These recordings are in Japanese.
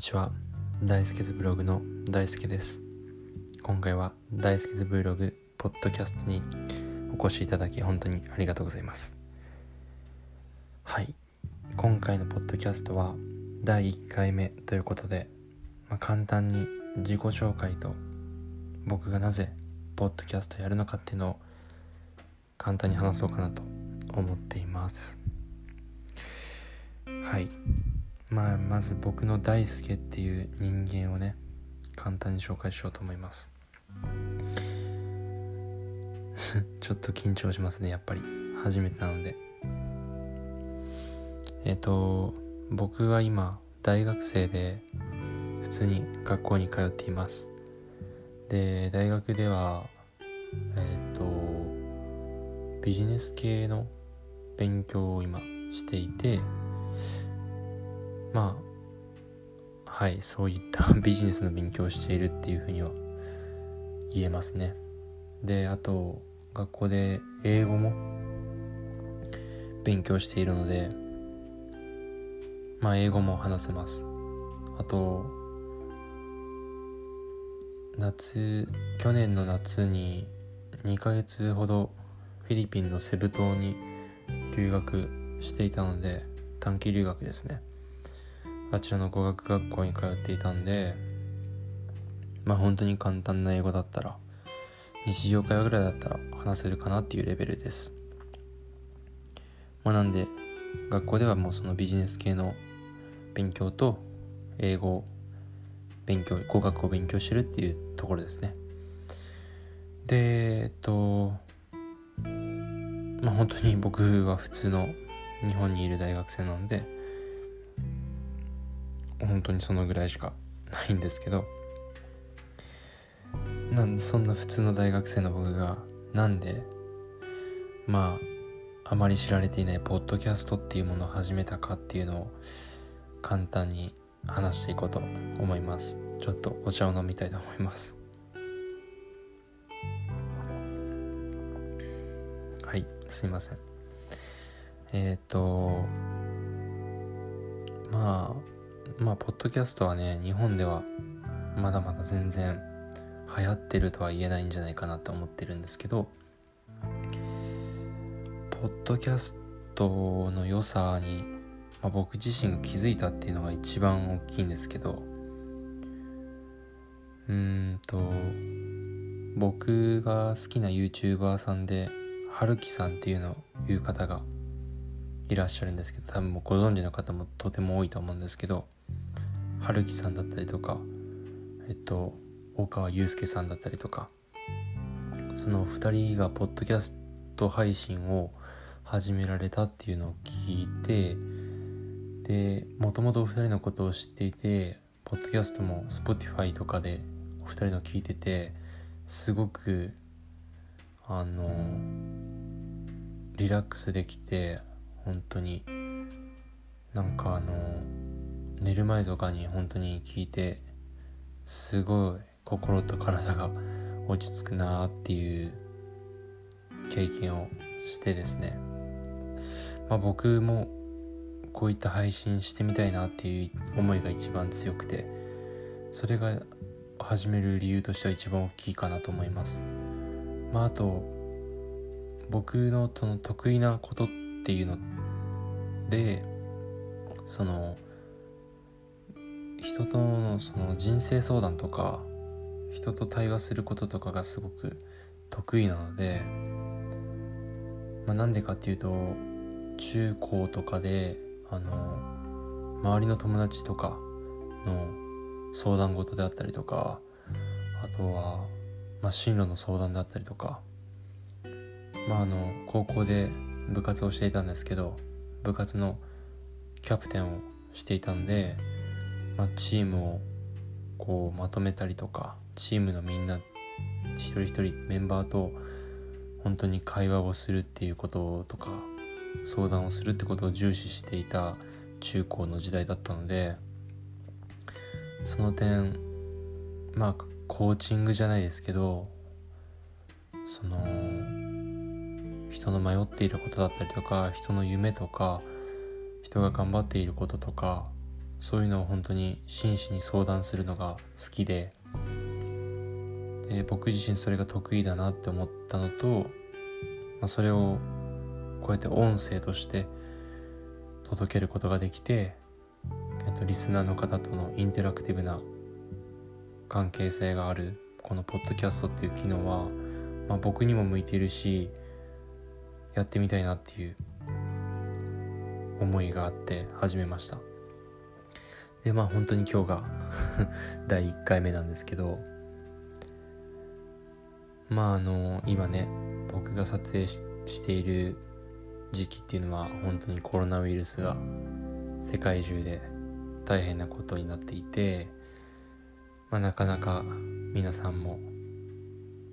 にちは。大輔ズブログの大輔です。今回は大輔ズブログポッドキャストにお越しいただき本当にありがとうございます。はい。今回のポッドキャストは第1回目ということで、まあ、簡単に自己紹介と僕がなぜポッドキャストやるのかっていうのを簡単に話そうかなと思っています。はい。まあまず僕の大輔っていう人間をね簡単に紹介しようと思います。ちょっと緊張しますねやっぱり。初めてなので。えっ、と僕は今大学生で普通に学校に通っています。で大学ではえっ、とビジネス系の勉強を今していてまあはいそういった ビジネスの勉強をしているっていうふうには言えますね。であと学校で英語も勉強しているのでまあ英語も話せます。あと夏去年の夏に2ヶ月ほどフィリピンのセブ島に留学していたので短期留学ですね。あちらの語学学校に通っていたんでまあ本当に簡単な英語だったら日常会話ぐらいだったら話せるかなっていうレベルです。まあなんで学校ではもうそのビジネス系の勉強と英語勉強語学を勉強してるっていうところですね。でえっとまあ本当に僕は普通の日本にいる大学生なので本当にそのぐらいしかないんですけどなんそんな普通の大学生の僕がなんでまああまり知られていないポッドキャストっていうものを始めたかっていうのを簡単に話していこうと思います。ちょっとお茶を飲みたいと思います。はいすいません。えっ、ー、とまあまあポッドキャストはね日本ではまだまだ全然流行ってるとは言えないんじゃないかなと思ってるんですけどポッドキャストの良さに、まあ、僕自身が気づいたっていうのが一番大きいんですけどうんと僕が好きな YouTuber さんで春樹さんっていうのを言う方がいらっしゃるんですけど多分もうご存知の方もとても多いと思うんですけど春樹さんだったりとかえっと大川祐介さんだったりとかその2人がポッドキャスト配信を始められたっていうのを聞いてでもともとお二人のことを知っていてポッドキャストも Spotify とかでお二人の聞いててすごくあのリラックスできて本当になんかあの寝る前とかに本当に聞いてすごい心と体が落ち着くなっていう経験をしてですね。まあ僕もこういった配信してみたいなっていう思いが一番強くてそれが始める理由としては一番大きいかなと思います。まああと僕のその得意なことっていうのでその人とのその人生相談とか人と対話することとかがすごく得意なので、まあ、なんでかっていうと中高とかであの周りの友達とかの相談事であったりとかあとは、まあ、進路の相談であったりとかまああの高校で部活をしていたんですけど部活のキャプテンをしていたんでまあ、チームをこうまとめたりとかチームのみんな一人一人メンバーと本当に会話をするっていうこととか相談をするってことを重視していた中高の時代だったのでその点まあコーチングじゃないですけどその人の迷っていることだったりとか人の夢とか人が頑張っていることとかそういうのを本当に真摯に相談するのが好きでで僕自身それが得意だなって思ったのと、まあ、それをこうやって音声として届けることができて、えっと、リスナーの方とのインタラクティブな関係性があるこのポッドキャストっていう機能は、まあ、僕にも向いているしやってみたいなっていう思いがあって始めました。でまあ本当に今日が 第1回目なんですけどまああの今ね僕が撮影している時期っていうのは本当にコロナウイルスが世界中で大変なことになっていて、まあ、なかなか皆さんも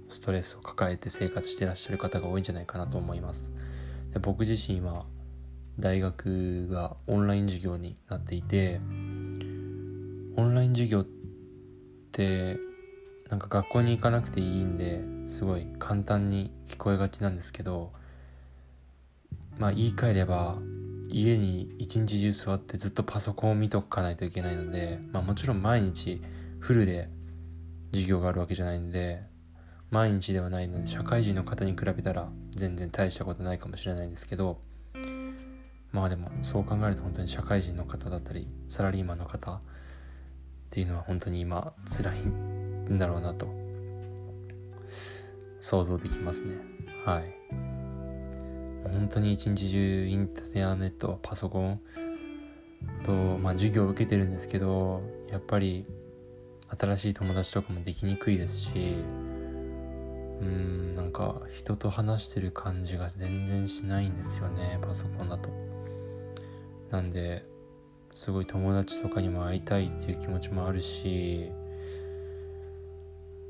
ストレスを抱えて生活してらっしゃる方が多いんじゃないかなと思います。で僕自身は大学がオンライン授業になっていてオンライン授業ってなんか学校に行かなくていいんですごい簡単に聞こえがちなんですけどまあ言い換えれば家に一日中座ってずっとパソコンを見とかないといけないので、まあ、もちろん毎日フルで授業があるわけじゃないんで毎日ではないので社会人の方に比べたら全然大したことないかもしれないんですけどまあでもそう考えると本当に社会人の方だったりサラリーマンの方っていうのは本当に今辛いんだろうなと。想像できますね。はい。本当に一日中インターネットパソコンと、まあ、授業を受けてるんですけどやっぱり新しい友達とかもできにくいですしうんなんか人と話してる感じが全然しないんですよねパソコンだと。なんですごい友達とかにも会いたいっていう気持ちもあるし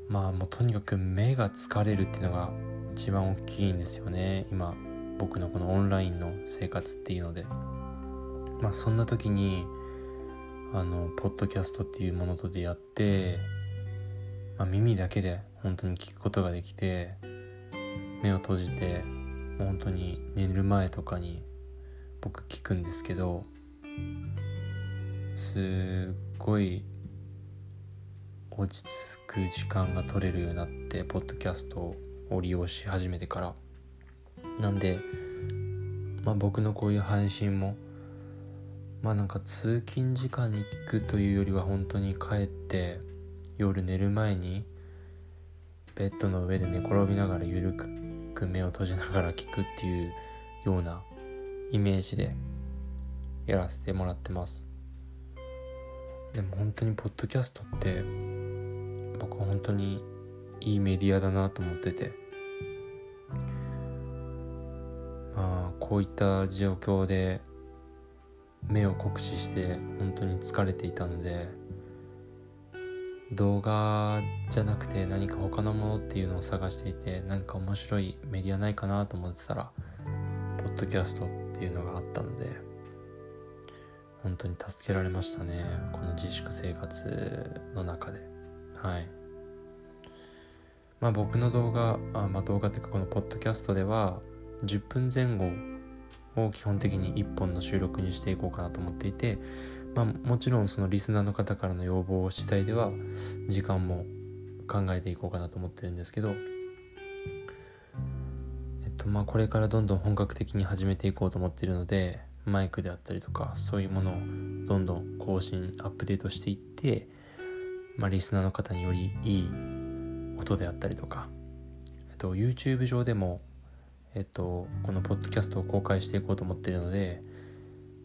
まあもうとにかく目が疲れるっていうのが一番大きいんですよね。今僕のこのオンラインの生活っていうので。まあそんな時にあのポッドキャストっていうものと出会って、まあ、耳だけで本当に聞くことができて目を閉じて本当に寝る前とかに僕聞くんですけどすっごい落ち着く時間が取れるようになってポッドキャストを利用し始めてから。なんでまあ僕のこういう配信もまあなんか通勤時間に聞くというよりは本当に帰って夜寝る前にベッドの上で寝転びながらゆるく目を閉じながら聞くっていうようなイメージでやらせてもらってます。でも本当にポッドキャストって僕は本当にいいメディアだなと思ってて。まあこういった状況で目を酷使して本当に疲れていたので動画じゃなくて何か他のものっていうのを探していて何か面白いメディアないかなと思ってたらポッドキャストっていうのがあったので。本当に助けられましたね。この自粛生活の中で。はい。まあ僕の動画あまあ動画っていうかこのポッドキャストでは10分前後を基本的に1本の収録にしていこうかなと思っていてまあ、もちろんそのリスナーの方からの要望次第では時間も考えていこうかなと思ってるんですけど、えっとまあ、これからどんどん本格的に始めていこうと思っているのでマイクであったりとかそういうものをどんどん更新アップデートしていって、まあ、リスナーの方によりいい音であったりとか、えっと、YouTube 上でも、えっと、このポッドキャストを公開していこうと思ってるので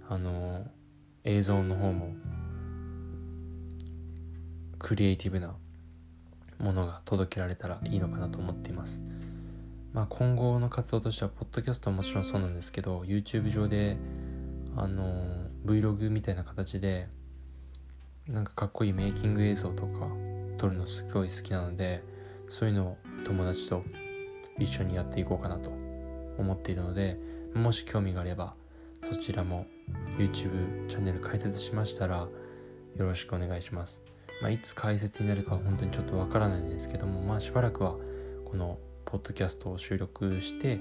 あの映像の方もクリエイティブなものが届けられたらいいのかなと思っています。まあ、今後の活動としては、ポッドキャストはもちろんそうなんですけど、YouTube 上で、あの、Vlog みたいな形で、なんかかっこいいメイキング映像とか撮るのすごい好きなので、そういうのを友達と一緒にやっていこうかなと思っているので、もし興味があれば、そちらも YouTube チャンネル開設しましたらよろしくお願いします。まあ、いつ開設になるかは本当にちょっとわからないんですけども、まあ、しばらくはこのポッドキャストを収録して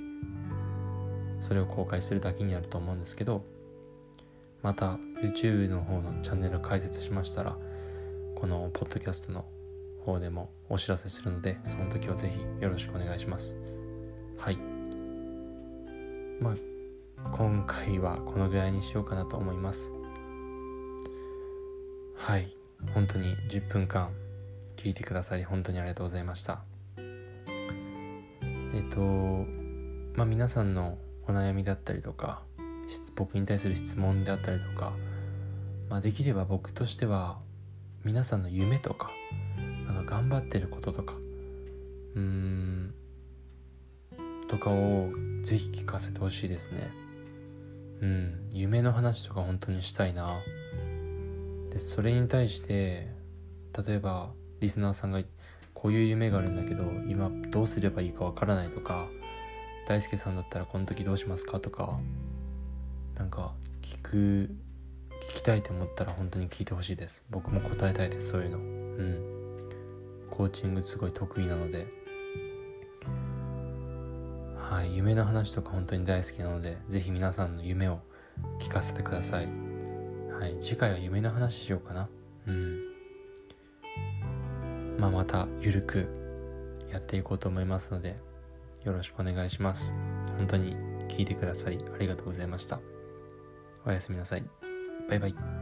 それを公開するだけになると思うんですけどまた YouTube の方のチャンネル開設しましたらこのポッドキャストの方でもお知らせするのでその時は是非よろしくお願いします。はい。まあ今回はこのぐらいにしようかなと思います。はい。本当に10分間聞いてくださり本当にありがとうございました。えっとまあ皆さんのお悩みだったりとか僕に対する質問であったりとか、まあ、できれば僕としては皆さんの夢とかなんか頑張ってることとかうーんとかをぜひ聞かせてほしいですね。うん夢の話とか本当にしたいな。でそれに対して例えばリスナーさんがこういう夢があるんだけど今どうすればいいかわからないとか大輔さんだったらこの時どうしますかとかなんか聞く聞きたいと思ったら本当に聞いてほしいです。僕も答えたいですそういうの。うん。コーチングすごい得意なので。はい夢の話とか本当に大好きなので是非皆さんの夢を聞かせてください。はい次回は夢の話しようかな。うん。まあまたゆるくやっていこうと思いますのでよろしくお願いします。本当に聞いてくださりありがとうございました。おやすみなさい。バイバイ。